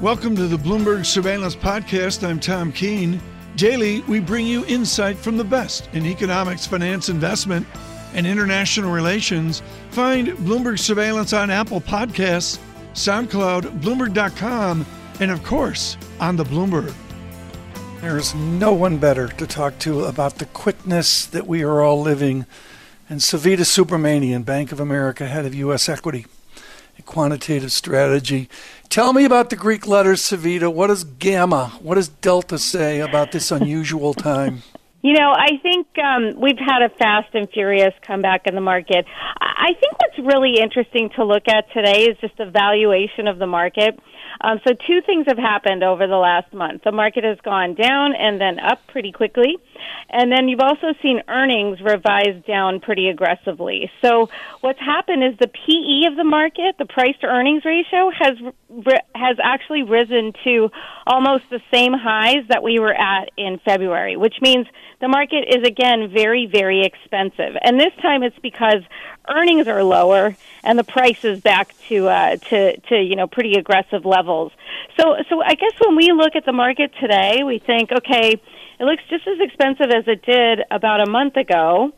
Welcome to the Bloomberg Surveillance Podcast. I'm Tom Keene. Daily, we bring you insight from the best in economics, finance, investment, and international relations. Find Bloomberg Surveillance on Apple Podcasts, SoundCloud, Bloomberg.com, and of course, on the Bloomberg. There's no one better to talk to about the quickness that we are all living. And Savita Subramanian, Bank of America, head of U.S. equity and quantitative strategy. Tell me about the Greek letters, Savita. What does gamma, what does delta say about this unusual time? You know, I think um, we've had a fast and furious comeback in the market. I think what's really interesting to look at today is just the valuation of the market. Um, so two things have happened over the last month. The market has gone down and then up pretty quickly. And then you've also seen earnings revised down pretty aggressively. So what's happened is the PE of the market, the price to earnings ratio, has has actually risen to almost the same highs that we were at in February, which means the market is again very, very expensive. And this time it's because earnings are lower and the price is back to uh, to to you know pretty aggressive levels. So so I guess when we look at the market today, we think okay it looks just as expensive as it did about a month ago,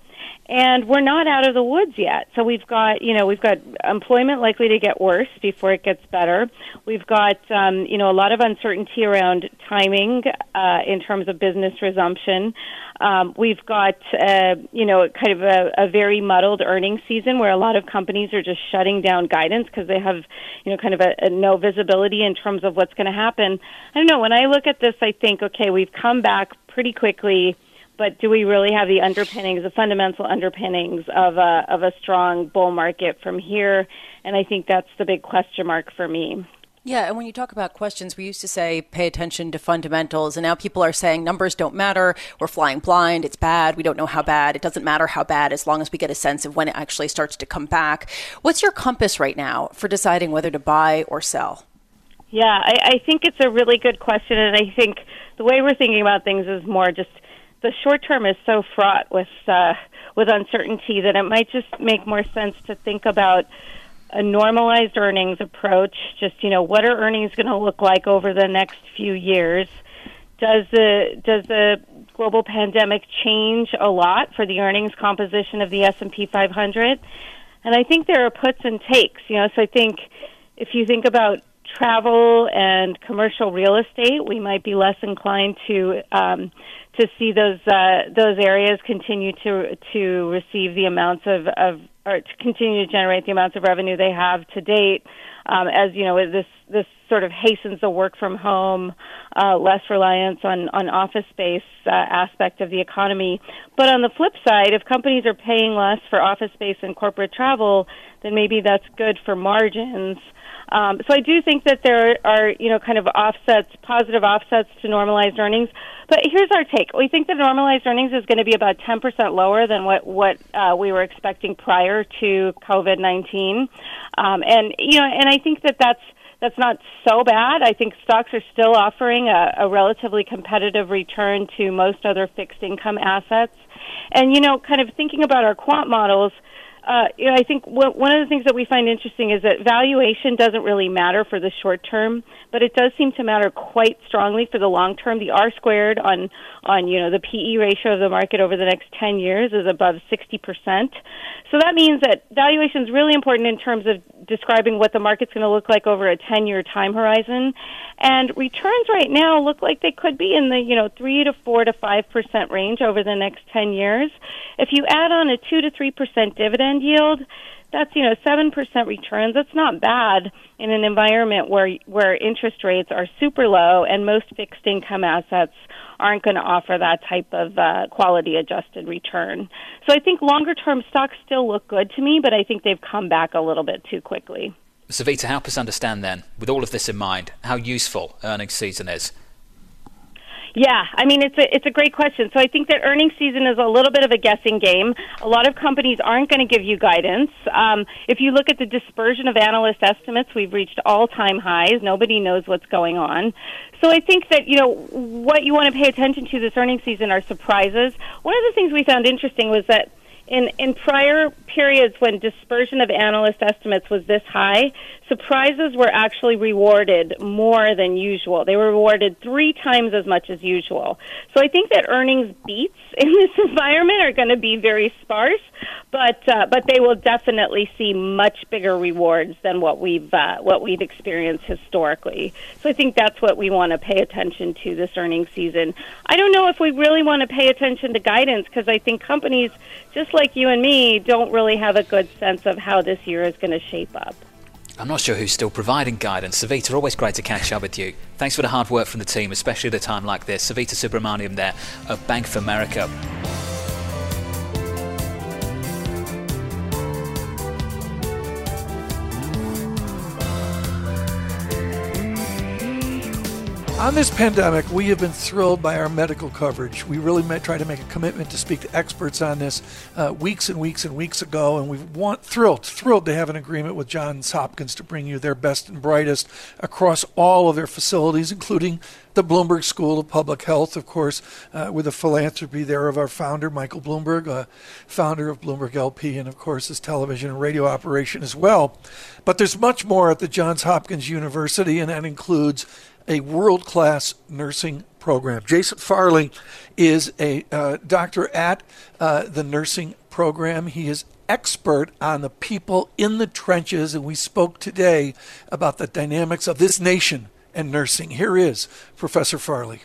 and we're not out of the woods yet. So we've got, you know, we've got employment likely to get worse before it gets better. We've got, um, you know, a lot of uncertainty around timing uh, in terms of business resumption. Um, we've got, uh, you know, kind of a, a very muddled earnings season where a lot of companies are just shutting down guidance because they have, you know, kind of a, a no visibility in terms of what's going to happen. I don't know. When I look at this, I think, okay, we've come back pretty quickly. But do we really have the underpinnings, the fundamental underpinnings of a of a strong bull market from here? And I think that's the big question mark for me. Yeah, and when you talk about questions, we used to say pay attention to fundamentals, and now people are saying numbers don't matter. We're flying blind. It's bad. We don't know how bad. It doesn't matter how bad as long as we get a sense of when it actually starts to come back. What's your compass right now for deciding whether to buy or sell? Yeah, I, I think it's a really good question, and I think the way we're thinking about things is more just the short term is so fraught with uh, with uncertainty that it might just make more sense to think about a normalized earnings approach. Just you know, what are earnings going to look like over the next few years? Does the does the global pandemic change a lot for the earnings composition of the S and P 500? And I think there are puts and takes. You know, so I think if you think about travel and commercial real estate, we might be less inclined to um, to see those uh, those areas continue to to receive the amounts of, of or to continue to generate the amounts of revenue they have to date. Um, as you know, this this sort of hastens the work from home, uh, less reliance on on office space uh, aspect of the economy. But on the flip side, if companies are paying less for office space and corporate travel, then maybe that's good for margins. Um, so I do think that there are, you know, kind of offsets, positive offsets to normalized earnings. But here's our take: we think the normalized earnings is going to be about 10% lower than what what uh, we were expecting prior to COVID-19, um, and you know, and I think that that's that's not so bad. I think stocks are still offering a, a relatively competitive return to most other fixed income assets. And you know, kind of thinking about our quant models uh, you know, I think one of the things that we find interesting is that valuation doesn't really matter for the short term, but it does seem to matter quite strongly for the long term. The R squared on on you know the PE ratio of the market over the next 10 years is above 60 percent. So that means that valuation is really important in terms of describing what the market's going to look like over a 10 year time horizon. And returns right now look like they could be in the you know three to four to five percent range over the next 10 years. If you add on a two to three percent dividend dividend yield, that's you know seven percent returns. That's not bad in an environment where where interest rates are super low and most fixed income assets aren't going to offer that type of uh, quality adjusted return. So I think longer term stocks still look good to me, but I think they've come back a little bit too quickly. Savita, help us understand then, with all of this in mind, how useful earnings season is. Yeah, I mean it's a it's a great question. So I think that earnings season is a little bit of a guessing game. A lot of companies aren't going to give you guidance. Um, if you look at the dispersion of analyst estimates, we've reached all time highs. Nobody knows what's going on. So I think that you know what you want to pay attention to this earnings season are surprises. One of the things we found interesting was that in, in prior periods when dispersion of analyst estimates was this high, surprises were actually rewarded more than usual. They were rewarded three times as much as usual. So I think that earnings beats in this environment are going to be very sparse, but uh, but they will definitely see much bigger rewards than what we've uh, what we've experienced historically. So I think that's what we want to pay attention to this earnings season. I don't know if we really want to pay attention to guidance because I think companies just like you and me don't really have a good sense of how this year is going to shape up. I'm not sure who's still providing guidance. Savita, always great to catch up with you. Thanks for the hard work from the team, especially at a time like this. Savita Subramanian there of Bank of America. On this pandemic, we have been thrilled by our medical coverage. We really try to make a commitment to speak to experts on this uh, weeks and weeks and weeks ago, and we want thrilled, thrilled to have an agreement with Johns Hopkins to bring you their best and brightest across all of their facilities, including the Bloomberg School of Public Health, of course, uh, with the philanthropy there of our founder, Michael Bloomberg, uh, founder of Bloomberg LP, and of course his television and radio operation as well. But there's much more at the Johns Hopkins University, and that includes a world class nursing program. Jason Farley is a uh, doctor at uh, the nursing program. He is expert on the people in the trenches, and we spoke today about the dynamics of this nation and nursing. Here is Professor Farley.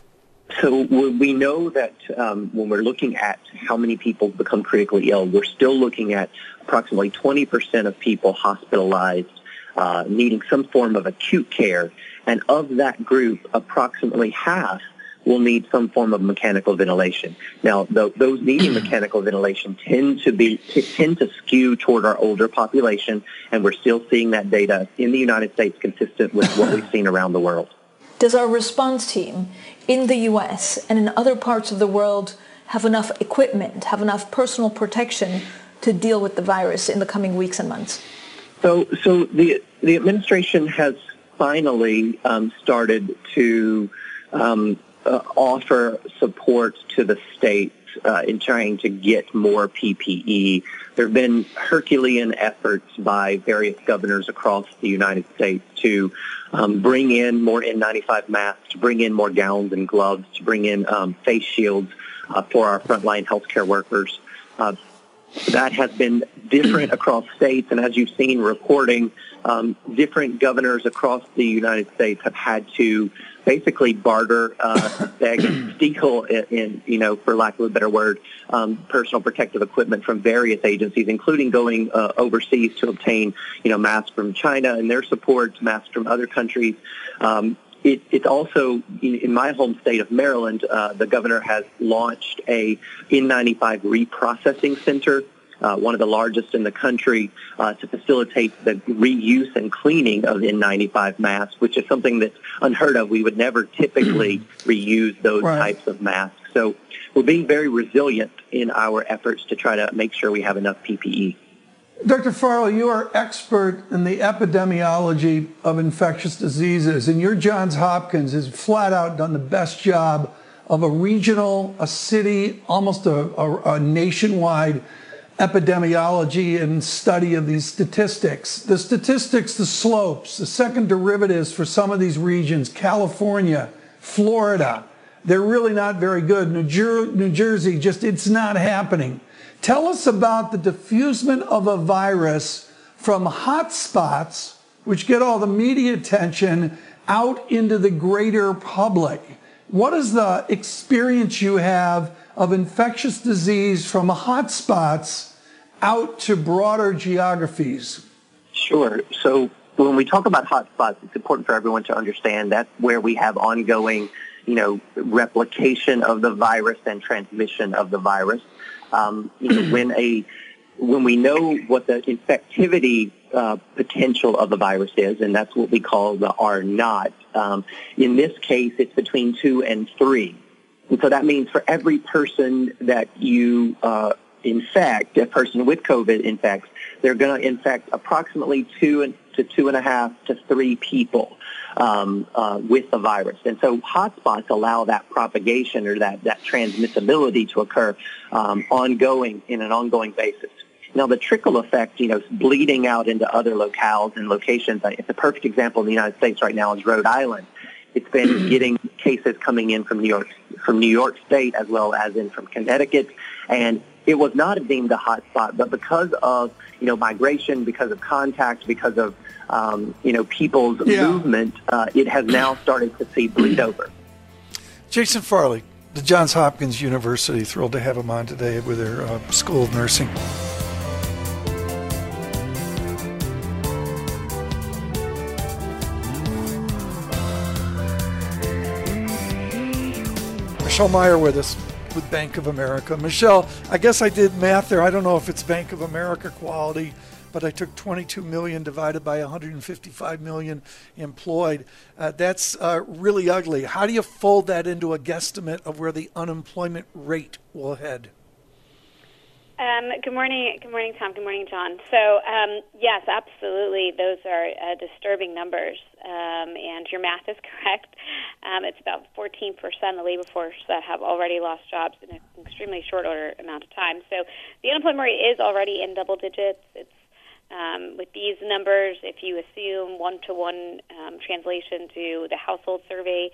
So we know that um, when we're looking at how many people become critically ill, we're still looking at approximately 20% of people hospitalized uh, needing some form of acute care. And of that group, approximately half will need some form of mechanical ventilation. Now, th- those needing mm. mechanical ventilation tend to be t- tend to skew toward our older population, and we're still seeing that data in the United States consistent with what we've seen around the world. Does our response team in the U.S. and in other parts of the world have enough equipment, have enough personal protection to deal with the virus in the coming weeks and months? So, so the the administration has finally um, started to um, uh, offer support to the states uh, in trying to get more PPE. There have been Herculean efforts by various governors across the United States to um, bring in more N95 masks, to bring in more gowns and gloves, to bring in um, face shields uh, for our frontline healthcare workers. That has been different across states, and as you've seen reporting, um, different governors across the United States have had to basically barter, uh, beg, steal, in, in, you know, for lack of a better word, um, personal protective equipment from various agencies, including going uh, overseas to obtain, you know, masks from China and their support, masks from other countries. Um, it, it's also in my home state of Maryland. Uh, the governor has launched a N95 reprocessing center uh, one of the largest in the country, uh, to facilitate the reuse and cleaning of N95 masks, which is something that's unheard of. We would never typically reuse those right. types of masks. So we're being very resilient in our efforts to try to make sure we have enough PPE. Dr. Farley, you are expert in the epidemiology of infectious diseases, and your Johns Hopkins has flat out done the best job of a regional, a city, almost a, a, a nationwide epidemiology and study of these statistics. The statistics, the slopes, the second derivatives for some of these regions, California, Florida, they're really not very good. New, Jer- New Jersey, just it's not happening. Tell us about the diffusement of a virus from hotspots, which get all the media attention, out into the greater public. What is the experience you have of infectious disease from hotspots out to broader geographies? Sure. So when we talk about hotspots, it's important for everyone to understand that's where we have ongoing, you know, replication of the virus and transmission of the virus. Um, you know, when a when we know what the infectivity uh, potential of the virus is, and that's what we call the R naught. Um, in this case, it's between two and three. And so that means for every person that you uh, infect, a person with COVID infects, they're going to infect approximately two and to two and a half to three people. Um, uh, with the virus. And so hotspots allow that propagation or that, that transmissibility to occur um, ongoing in an ongoing basis. Now, the trickle effect, you know, bleeding out into other locales and locations. It's a perfect example in the United States right now is Rhode Island. It's been getting cases coming in from New York, from New York State as well as in from Connecticut, and it was not deemed a hotspot, but because of you know migration, because of contact, because of um, you know people's yeah. movement, uh, it has now started to see bleed over. Jason Farley, the Johns Hopkins University, thrilled to have him on today with their uh, School of Nursing. Michelle Meyer with us with Bank of America. Michelle, I guess I did math there. I don't know if it's Bank of America quality, but I took 22 million divided by 155 million employed. Uh, that's uh, really ugly. How do you fold that into a guesstimate of where the unemployment rate will head? Um, good morning, good morning, Tom. Good morning, John. So, um, yes, absolutely, those are uh, disturbing numbers, um, and your math is correct. Um, it's about 14% of the labor force that have already lost jobs in an extremely short order amount of time. So, the unemployment rate is already in double digits. It's um, with these numbers, if you assume one-to-one um, translation to the household survey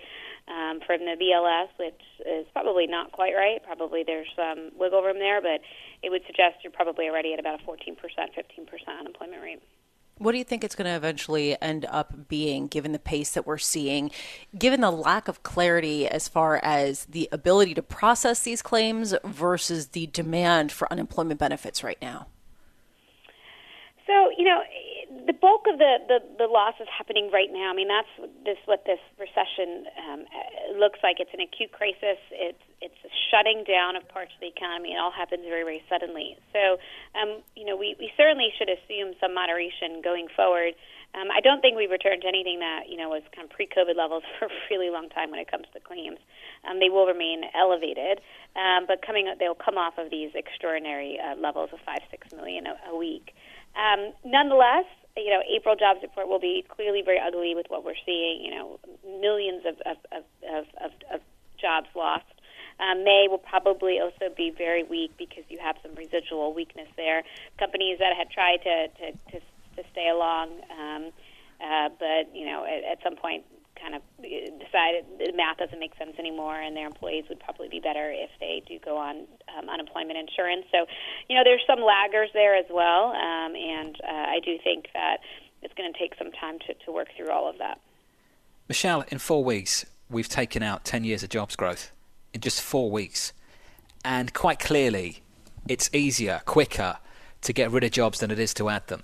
um, from the BLS, which is probably not quite right. Probably there's some wiggle room there, but it would suggest you're probably already at about a 14%, 15% unemployment rate. What do you think it's going to eventually end up being, given the pace that we're seeing, given the lack of clarity as far as the ability to process these claims versus the demand for unemployment benefits right now? So, you know, the bulk of the, the, the loss is happening right now. I mean, that's this what this recession um, looks like. It's an acute crisis. It's it's a shutting down of parts of the economy. It all happens very very suddenly. So, um, you know, we, we certainly should assume some moderation going forward. Um, I don't think we've returned to anything that you know was kind of pre-COVID levels for a really long time when it comes to claims. Um, they will remain elevated, um, but coming they'll come off of these extraordinary uh, levels of five six million a, a week. Um, nonetheless, you know, April jobs report will be clearly very ugly with what we're seeing. You know, millions of of of of, of, jobs lost. Um, May will probably also be very weak because you have some residual weakness there. Companies that had tried to to to, to stay along, um, uh, but you know, at, at some point kind of decided the math doesn't make sense anymore, and their employees would probably be better if they do go on um, unemployment insurance. So, you know, there's some laggers there as well, um, and uh, I do think that it's going to take some time to, to work through all of that. Michelle, in four weeks, we've taken out 10 years of jobs growth in just four weeks. And quite clearly, it's easier, quicker to get rid of jobs than it is to add them.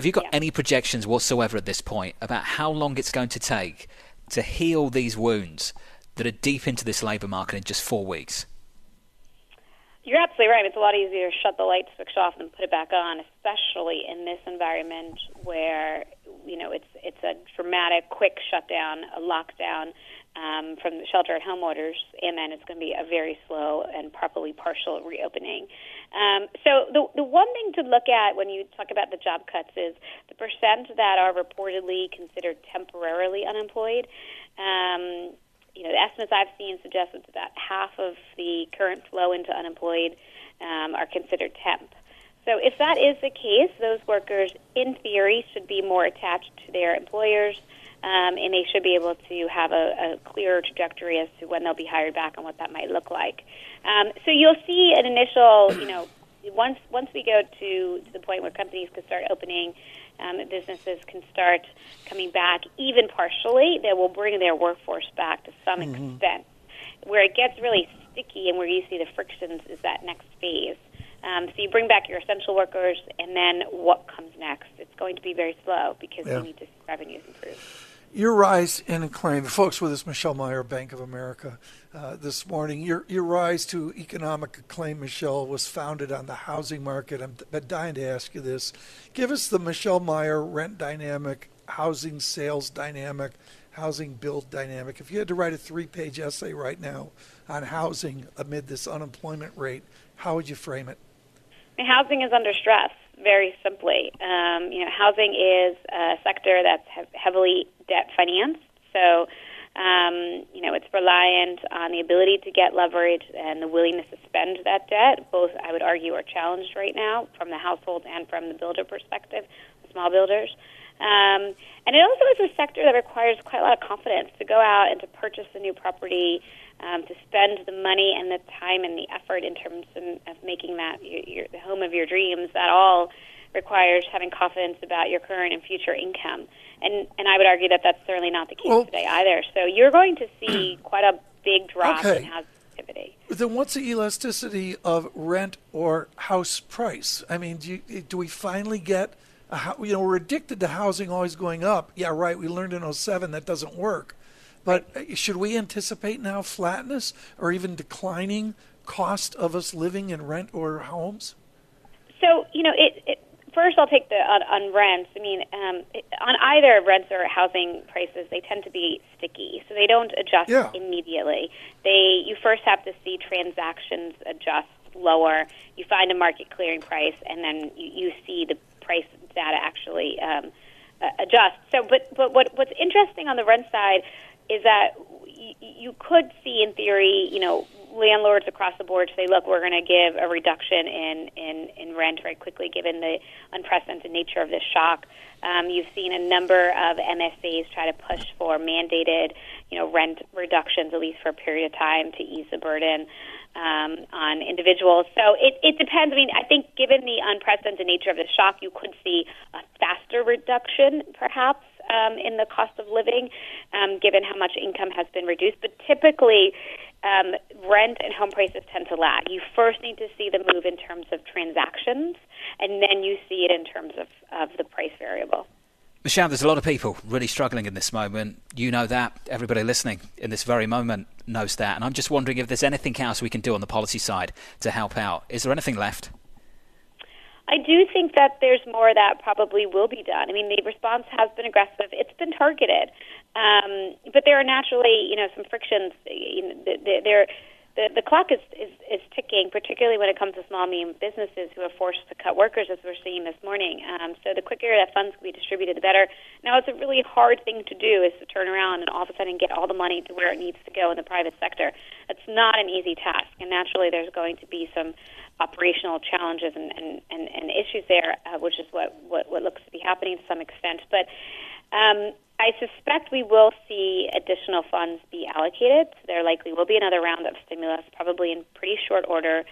Have you got yeah. any projections whatsoever at this point about how long it's going to take to heal these wounds that are deep into this labour market in just four weeks? You're absolutely right. It's a lot easier to shut the light switch off than put it back on, especially in this environment where you know it's it's a dramatic, quick shutdown, a lockdown um, from the shelter-at-home orders, and then it's going to be a very slow and probably partial reopening. Um, so the the one thing to look at when you talk about the job cuts is the percent that are reportedly considered temporarily unemployed. Um, you know, the estimates I've seen suggest that about half of the current flow into unemployed um, are considered temp. So if that is the case, those workers, in theory, should be more attached to their employers um, and they should be able to have a, a clearer trajectory as to when they'll be hired back and what that might look like. Um, so you'll see an initial, you know, once once we go to, to the point where companies can start opening, um, businesses can start coming back, even partially, they will bring their workforce back to some mm-hmm. extent. Where it gets really sticky and where you see the frictions is that next phase. Um, so you bring back your essential workers, and then what comes next? It's going to be very slow because yeah. we need to see revenues improve. Your rise in acclaim, folks with us, Michelle Meyer, Bank of America, uh, this morning. Your your rise to economic acclaim, Michelle, was founded on the housing market. I'm, I'm dying to ask you this. Give us the Michelle Meyer rent dynamic, housing sales dynamic, housing build dynamic. If you had to write a three-page essay right now on housing amid this unemployment rate, how would you frame it? Housing is under stress very simply. Um, you know, housing is a sector that's heavily debt financed, so um, you know, it's reliant on the ability to get leverage and the willingness to spend that debt. Both, I would argue, are challenged right now from the household and from the builder perspective, small builders. Um, and it also is a sector that requires quite a lot of confidence to go out and to purchase a new property, um, to spend the money and the time and the effort in terms of, of making that your, your, the home of your dreams. That all requires having confidence about your current and future income. And and I would argue that that's certainly not the case well, today either. So you're going to see quite a big drop okay. in housing activity. Then what's the elasticity of rent or house price? I mean, do you, do we finally get a, you know we're addicted to housing always going up. Yeah, right. We learned in 07 that doesn't work. But uh, should we anticipate now flatness or even declining cost of us living in rent or homes? So you know it, it first I'll take the on, on rents. I mean, um, on either rents or housing prices, they tend to be sticky, so they don't adjust yeah. immediately. They you first have to see transactions adjust lower. You find a market clearing price, and then you, you see the price data actually um, uh, adjust. So, but but what what's interesting on the rent side is that y- you could see, in theory, you know, landlords across the board say, look, we're going to give a reduction in, in, in rent very quickly given the unprecedented nature of this shock. Um, you've seen a number of MSAs try to push for mandated, you know, rent reductions at least for a period of time to ease the burden um, on individuals. So it, it depends. I mean, I think given the unprecedented nature of the shock, you could see a faster reduction, perhaps, um, in the cost of living, um, given how much income has been reduced. But typically, um, rent and home prices tend to lag. You first need to see the move in terms of transactions, and then you see it in terms of, of the price variable. Michelle, there's a lot of people really struggling in this moment. You know that. Everybody listening in this very moment knows that. And I'm just wondering if there's anything else we can do on the policy side to help out. Is there anything left? I do think that there's more that probably will be done. I mean, the response has been aggressive. It's been targeted. Um, but there are naturally, you know, some frictions. You know, there, the, the clock is, is, is ticking, particularly when it comes to small medium businesses who are forced to cut workers, as we're seeing this morning. Um, so the quicker that funds can be distributed, the better. Now, it's a really hard thing to do is to turn around and all of a sudden get all the money to where it needs to go in the private sector. It's not an easy task, and naturally, there's going to be some operational challenges and, and, and, and issues there, uh, which is what, what, what looks to be happening to some extent. But um, I suspect we will see additional funds be allocated. So There likely will be another round of stimulus, probably in pretty short order,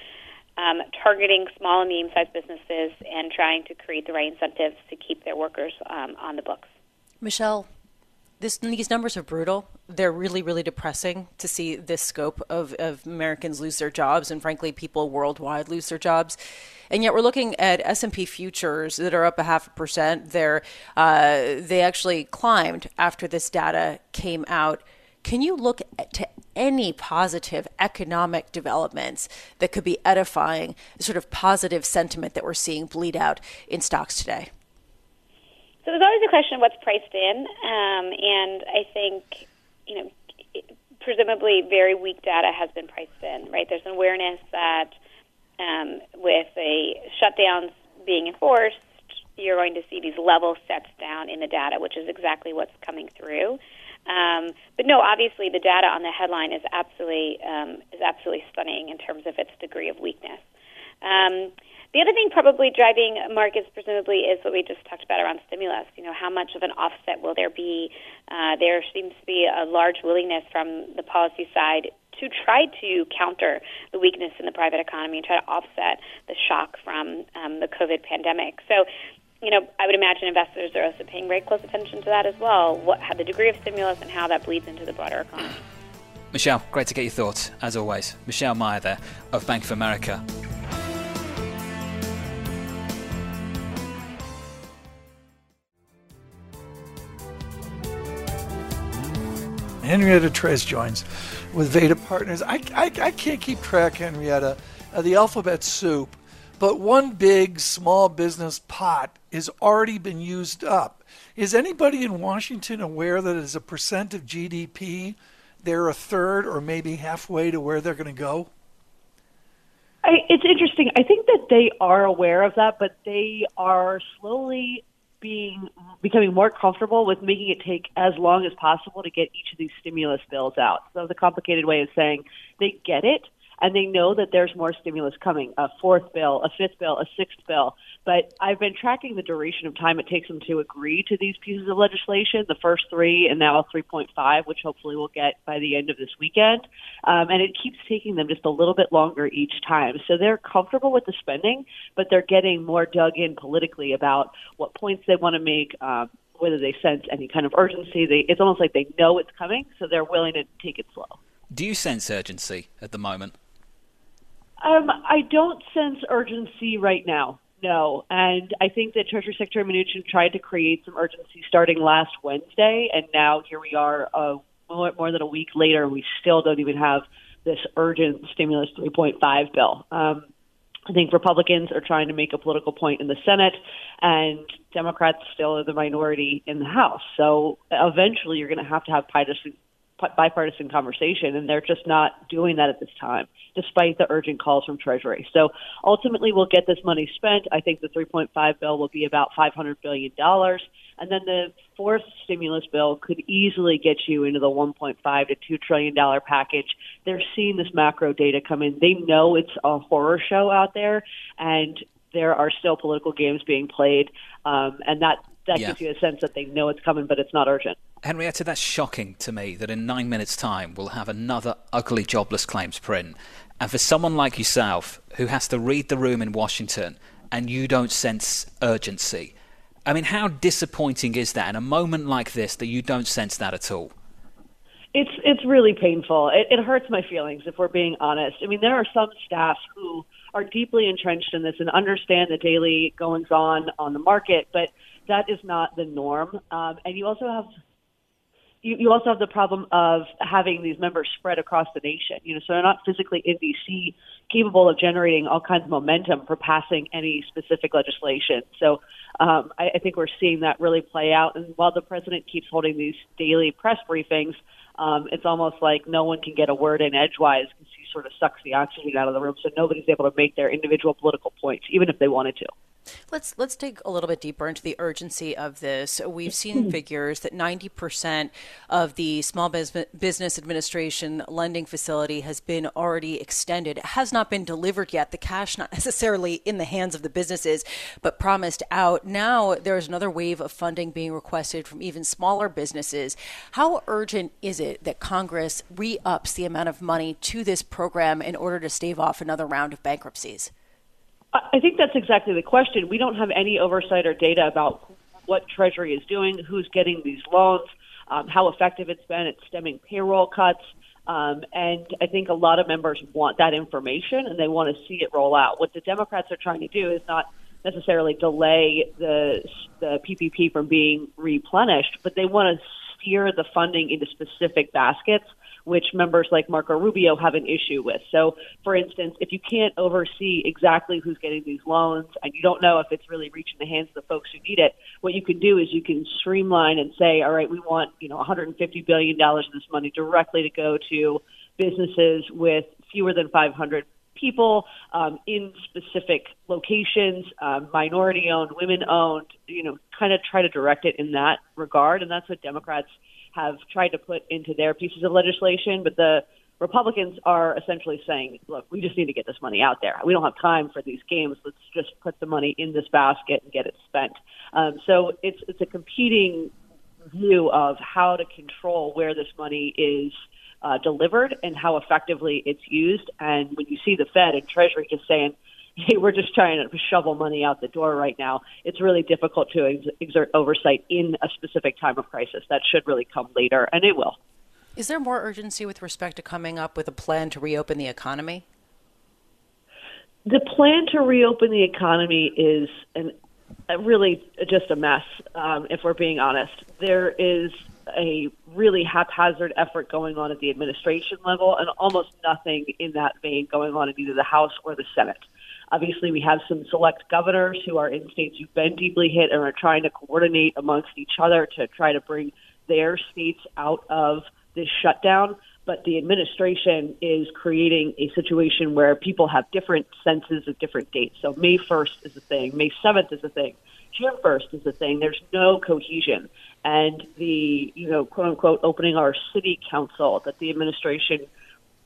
um, targeting small and medium sized businesses and trying to create the right incentives to keep their workers um, on the books. Michelle, this, these numbers are brutal. They're really, really depressing to see this scope of, of Americans lose their jobs, and frankly, people worldwide lose their jobs. And yet, we're looking at S and P futures that are up a half a percent. They're uh, they actually climbed after this data came out. Can you look to any positive economic developments that could be edifying, sort of positive sentiment that we're seeing bleed out in stocks today? So there's always a question of what's priced in, um, and I think you know, presumably very weak data has been priced in. Right? There's an awareness that um, with a shutdowns being enforced, you're going to see these level sets down in the data, which is exactly what's coming through. Um, but no, obviously the data on the headline is absolutely um, is absolutely stunning in terms of its degree of weakness. Um, the other thing probably driving markets presumably is what we just talked about around stimulus. You know, how much of an offset will there be? Uh, there seems to be a large willingness from the policy side to try to counter the weakness in the private economy and try to offset the shock from um, the COVID pandemic. So, you know, I would imagine investors are also paying very close attention to that as well. What the degree of stimulus and how that bleeds into the broader economy. Michelle, great to get your thoughts as always. Michelle Meyer there of Bank of America. Henrietta Treyz joins with Veda Partners. I, I, I can't keep track, Henrietta, of the alphabet soup, but one big small business pot has already been used up. Is anybody in Washington aware that as a percent of GDP, they're a third or maybe halfway to where they're going to go? I, it's interesting. I think that they are aware of that, but they are slowly being becoming more comfortable with making it take as long as possible to get each of these stimulus bills out. So the complicated way of saying they get it and they know that there's more stimulus coming a fourth bill, a fifth bill, a sixth bill. But I've been tracking the duration of time it takes them to agree to these pieces of legislation, the first three and now 3.5, which hopefully we'll get by the end of this weekend. Um, and it keeps taking them just a little bit longer each time. So they're comfortable with the spending, but they're getting more dug in politically about what points they want to make. Um, whether they sense any kind of urgency, they, it's almost like they know it's coming, so they're willing to take it slow. Do you sense urgency at the moment? Um, I don't sense urgency right now. No, and I think that Treasury Secretary Mnuchin tried to create some urgency starting last Wednesday, and now here we are, uh, more, than a week later, and we still don't even have this urgent stimulus 3.5 bill. Um, I think Republicans are trying to make a political point in the Senate, and Democrats still are the minority in the House. So eventually, you're going to have to have partisan bipartisan conversation, and they're just not doing that at this time, despite the urgent calls from Treasury. So ultimately, we'll get this money spent. I think the 3.5 bill will be about 500 billion dollars, and then the fourth stimulus bill could easily get you into the 1.5 to 2 trillion dollar package. They're seeing this macro data come in. They know it's a horror show out there, and there are still political games being played, um, and that that yeah. gives you a sense that they know it's coming, but it's not urgent. Henrietta, that's shocking to me that in nine minutes' time we'll have another ugly jobless claims print. And for someone like yourself who has to read the room in Washington and you don't sense urgency, I mean, how disappointing is that in a moment like this that you don't sense that at all? It's it's really painful. It, it hurts my feelings if we're being honest. I mean, there are some staff who are deeply entrenched in this and understand the daily goings on on the market, but that is not the norm. Um, and you also have you, you also have the problem of having these members spread across the nation. You know, so they're not physically in DC capable of generating all kinds of momentum for passing any specific legislation. So um, I, I think we're seeing that really play out. And while the president keeps holding these daily press briefings, um, it's almost like no one can get a word in edgewise because he sort of sucks the oxygen out of the room. So nobody's able to make their individual political points, even if they wanted to. Let's let's dig a little bit deeper into the urgency of this. We've seen hmm. figures that 90% of the Small Business Administration lending facility has been already extended. It has not been delivered yet. The cash not necessarily in the hands of the businesses, but promised out. Now there's another wave of funding being requested from even smaller businesses. How urgent is it that Congress re-ups the amount of money to this program in order to stave off another round of bankruptcies? I think that's exactly the question. We don't have any oversight or data about what Treasury is doing, who's getting these loans, um, how effective it's been at stemming payroll cuts. Um, and I think a lot of members want that information and they want to see it roll out. What the Democrats are trying to do is not necessarily delay the the PPP from being replenished, but they want to steer the funding into specific baskets which members like Marco Rubio have an issue with. So, for instance, if you can't oversee exactly who's getting these loans and you don't know if it's really reaching the hands of the folks who need it, what you can do is you can streamline and say, all right, we want, you know, 150 billion dollars of this money directly to go to businesses with fewer than 500 people um, in specific locations, um, minority owned, women owned, you know, kind of try to direct it in that regard. And that's what Democrats have tried to put into their pieces of legislation, but the Republicans are essentially saying, look, we just need to get this money out there. We don't have time for these games. Let's just put the money in this basket and get it spent. Um, so it's it's a competing view of how to control where this money is uh, delivered and how effectively it's used. And when you see the Fed and Treasury just saying, hey, we're just trying to shovel money out the door right now, it's really difficult to ex- exert oversight in a specific time of crisis. That should really come later, and it will. Is there more urgency with respect to coming up with a plan to reopen the economy? The plan to reopen the economy is an, really just a mess, um, if we're being honest. There is a really haphazard effort going on at the administration level and almost nothing in that vein going on in either the House or the Senate. Obviously, we have some select governors who are in states who've been deeply hit and are trying to coordinate amongst each other to try to bring their states out of this shutdown. but the administration is creating a situation where people have different senses of different dates. So May 1st is a thing, May 7th is a thing, June 1st is a thing. There's no cohesion. And the, you know, quote unquote, opening our city council that the administration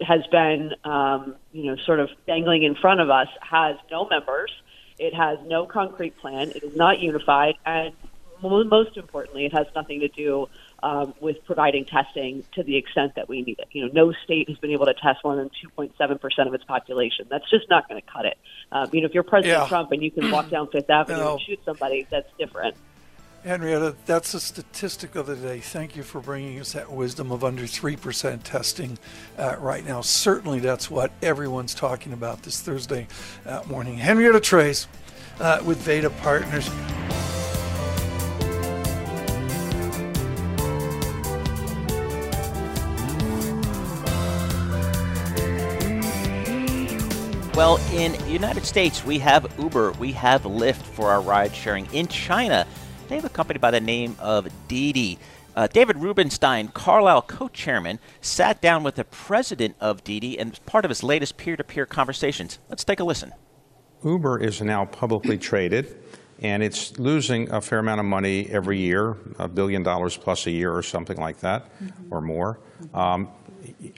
has been, um, you know, sort of dangling in front of us has no members. It has no concrete plan. It is not unified. And most importantly, it has nothing to do um, with providing testing to the extent that we need it. You know, no state has been able to test more than 2.7% of its population. That's just not going to cut it. Um, you know, if you're President Yeah. Trump and you can walk down Fifth Avenue No. and shoot somebody, that's different. Henrietta, that's a statistic of the day. Thank you for bringing us that wisdom of under 3% testing uh, right now. Certainly, that's what everyone's talking about this Thursday uh, morning. Henrietta Treyz uh, with Veda Partners. Well, in the United States, we have Uber, we have Lyft for our ride sharing. In China, they have a company by the name of Didi. Uh, David Rubenstein, Carlyle co-chairman, sat down with the president of Didi and was part of his latest peer-to-peer conversations. Let's take a listen. Uber is now publicly traded, and it's losing a fair amount of money every year, a billion dollars plus a year or something like that, or more. Um,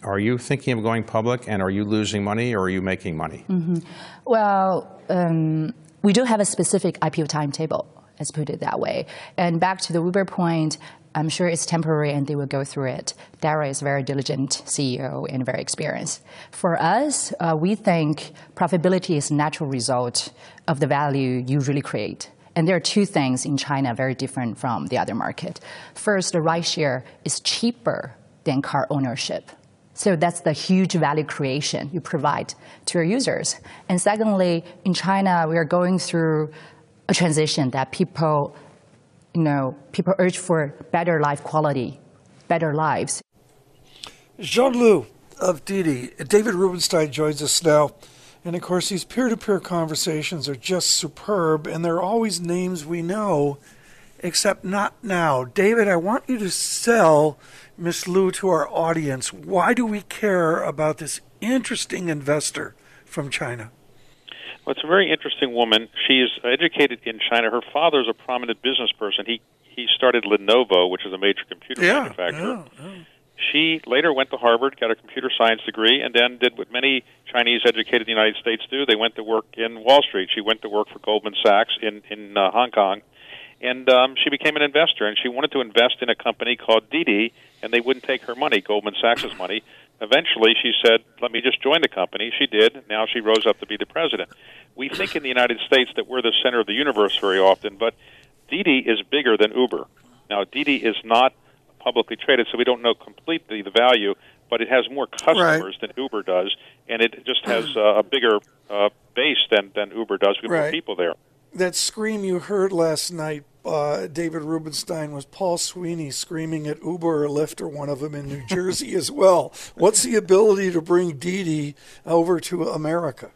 are you thinking of going public, and are you losing money, or are you making money? Mhm. Well, um, we do have a specific IPO timetable, let's put it that way. And back to the Uber point, I'm sure it's temporary and they will go through it. Dara is a very diligent CEO and very experienced. For us, uh, we think profitability is a natural result of the value you really create. And there are two things in China very different from the other market. First, the rideshare is cheaper than car ownership. So that's the huge value creation you provide to your users. And secondly, in China, we are going through a transition that people, you know, people urge for better life quality, better lives. Jean Liu of Didi. David Rubenstein joins us now. And of course, these peer to peer conversations are just superb, and they're always names we know, except not now. David, I want you to sell Miss Liu to our audience. Why do we care about this interesting investor from China? Well, it's a very interesting woman. She's educated in China. Her father's a prominent business person. He he started Lenovo, which is a major computer manufacturer. She later went to Harvard, got a computer science degree, and then did what many Chinese educated in the United States do. They went to work in Wall Street. She went to work for Goldman Sachs in in uh, Hong Kong, and um, she became an investor. And she wanted to invest in a company called Didi, and they wouldn't take her money, Goldman Sachs's money. Eventually, she said, "Let me just join the company." She did. Now she rose up to be the president. We think in the United States that we're the center of the universe very often, but Didi is bigger than Uber. Now, Didi is not publicly traded, so we don't know completely the value, but it has more customers than Uber does, and it just has uh, a bigger uh, base than, than Uber does. We have more people there. That scream you heard last night, uh, David Rubenstein, was Paul Sweeney screaming at Uber or Lyft or one of them in New Jersey as well. What's the ability to bring Didi over to America?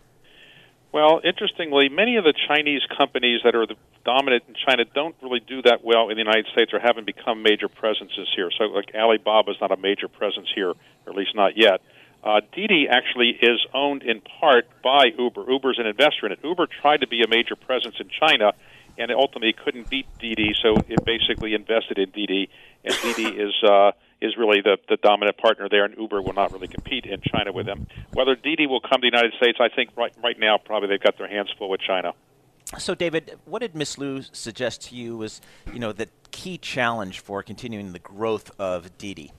Well, interestingly, many of the Chinese companies that are the dominant in China don't really do that well in the United States or haven't become major presences here. So, like Alibaba is not a major presence here, or at least not yet. Uh, Didi actually is owned in part by Uber. Uber's an investor in it. Uber tried to be a major presence in China, and ultimately couldn't beat Didi, so it basically invested in Didi. And Didi is uh, is really the, the dominant partner there, and Uber will not really compete in China with them. Whether Didi will come to the United States, I think right right now probably they've got their hands full with China. So, David, what did Miss Liu suggest to you was, you know, the key challenge for continuing the growth of Didi?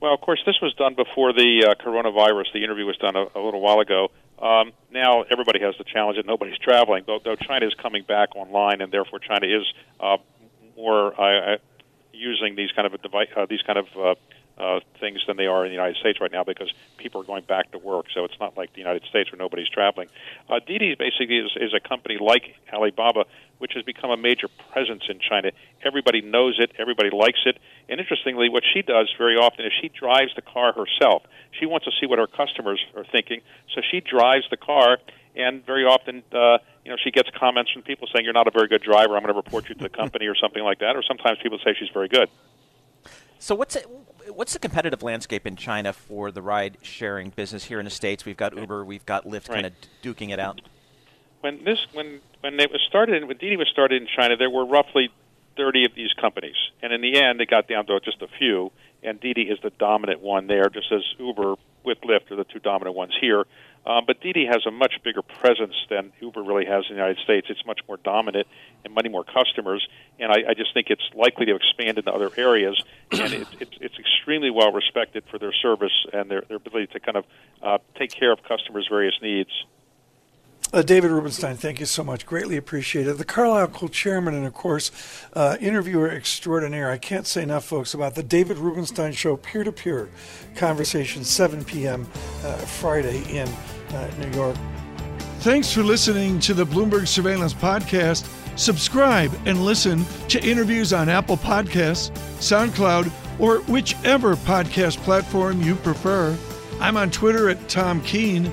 Well, of course, this was done before the uh, coronavirus. The interview was done a, a little while ago. Um, now everybody has the challenge that nobody's traveling, though, though China is coming back online, and therefore China is uh, more uh, uh, using these kind of device, uh, these kind of uh, uh, things than they are in the United States right now because people are going back to work. So it's not like the United States where nobody's traveling. Uh, Didi basically is, is a company like Alibaba, which has become a major presence in China. Everybody knows it. Everybody likes it. And interestingly, what she does very often is she drives the car herself. She wants to see what her customers are thinking, so she drives the car. And very often, uh, you know, she gets comments from people saying, "You're not a very good driver. I'm going to report you to the company," or something like that. Or sometimes people say she's very good. So, what's it, what's the competitive landscape in China for the ride-sharing business here in the states? We've got Uber, we've got Lyft, right. kind of duking it out. When this, when when it was started, when Didi was started in China, there were roughly 30 of these companies, and in the end, it got down to just a few. And Didi is the dominant one there, just as Uber with Lyft are the two dominant ones here. Um, but Didi has a much bigger presence than Uber really has in the United States. It's much more dominant and many more customers, and I, I just think it's likely to expand into other areas. And it, it, it's extremely well respected for their service and their, their ability to kind of uh, take care of customers' various needs. Uh, David Rubenstein, thank you so much. Greatly appreciated. The Carlyle co-chairman and, of course, uh, interviewer extraordinaire. I can't say enough, folks, about the David Rubenstein Show peer-to-peer conversation, 7 p.m. Uh, Friday in uh, New York. Thanks for listening to the Bloomberg Surveillance Podcast. Subscribe and listen to interviews on Apple Podcasts, SoundCloud, or whichever podcast platform you prefer. I'm on Twitter at Tom Keene.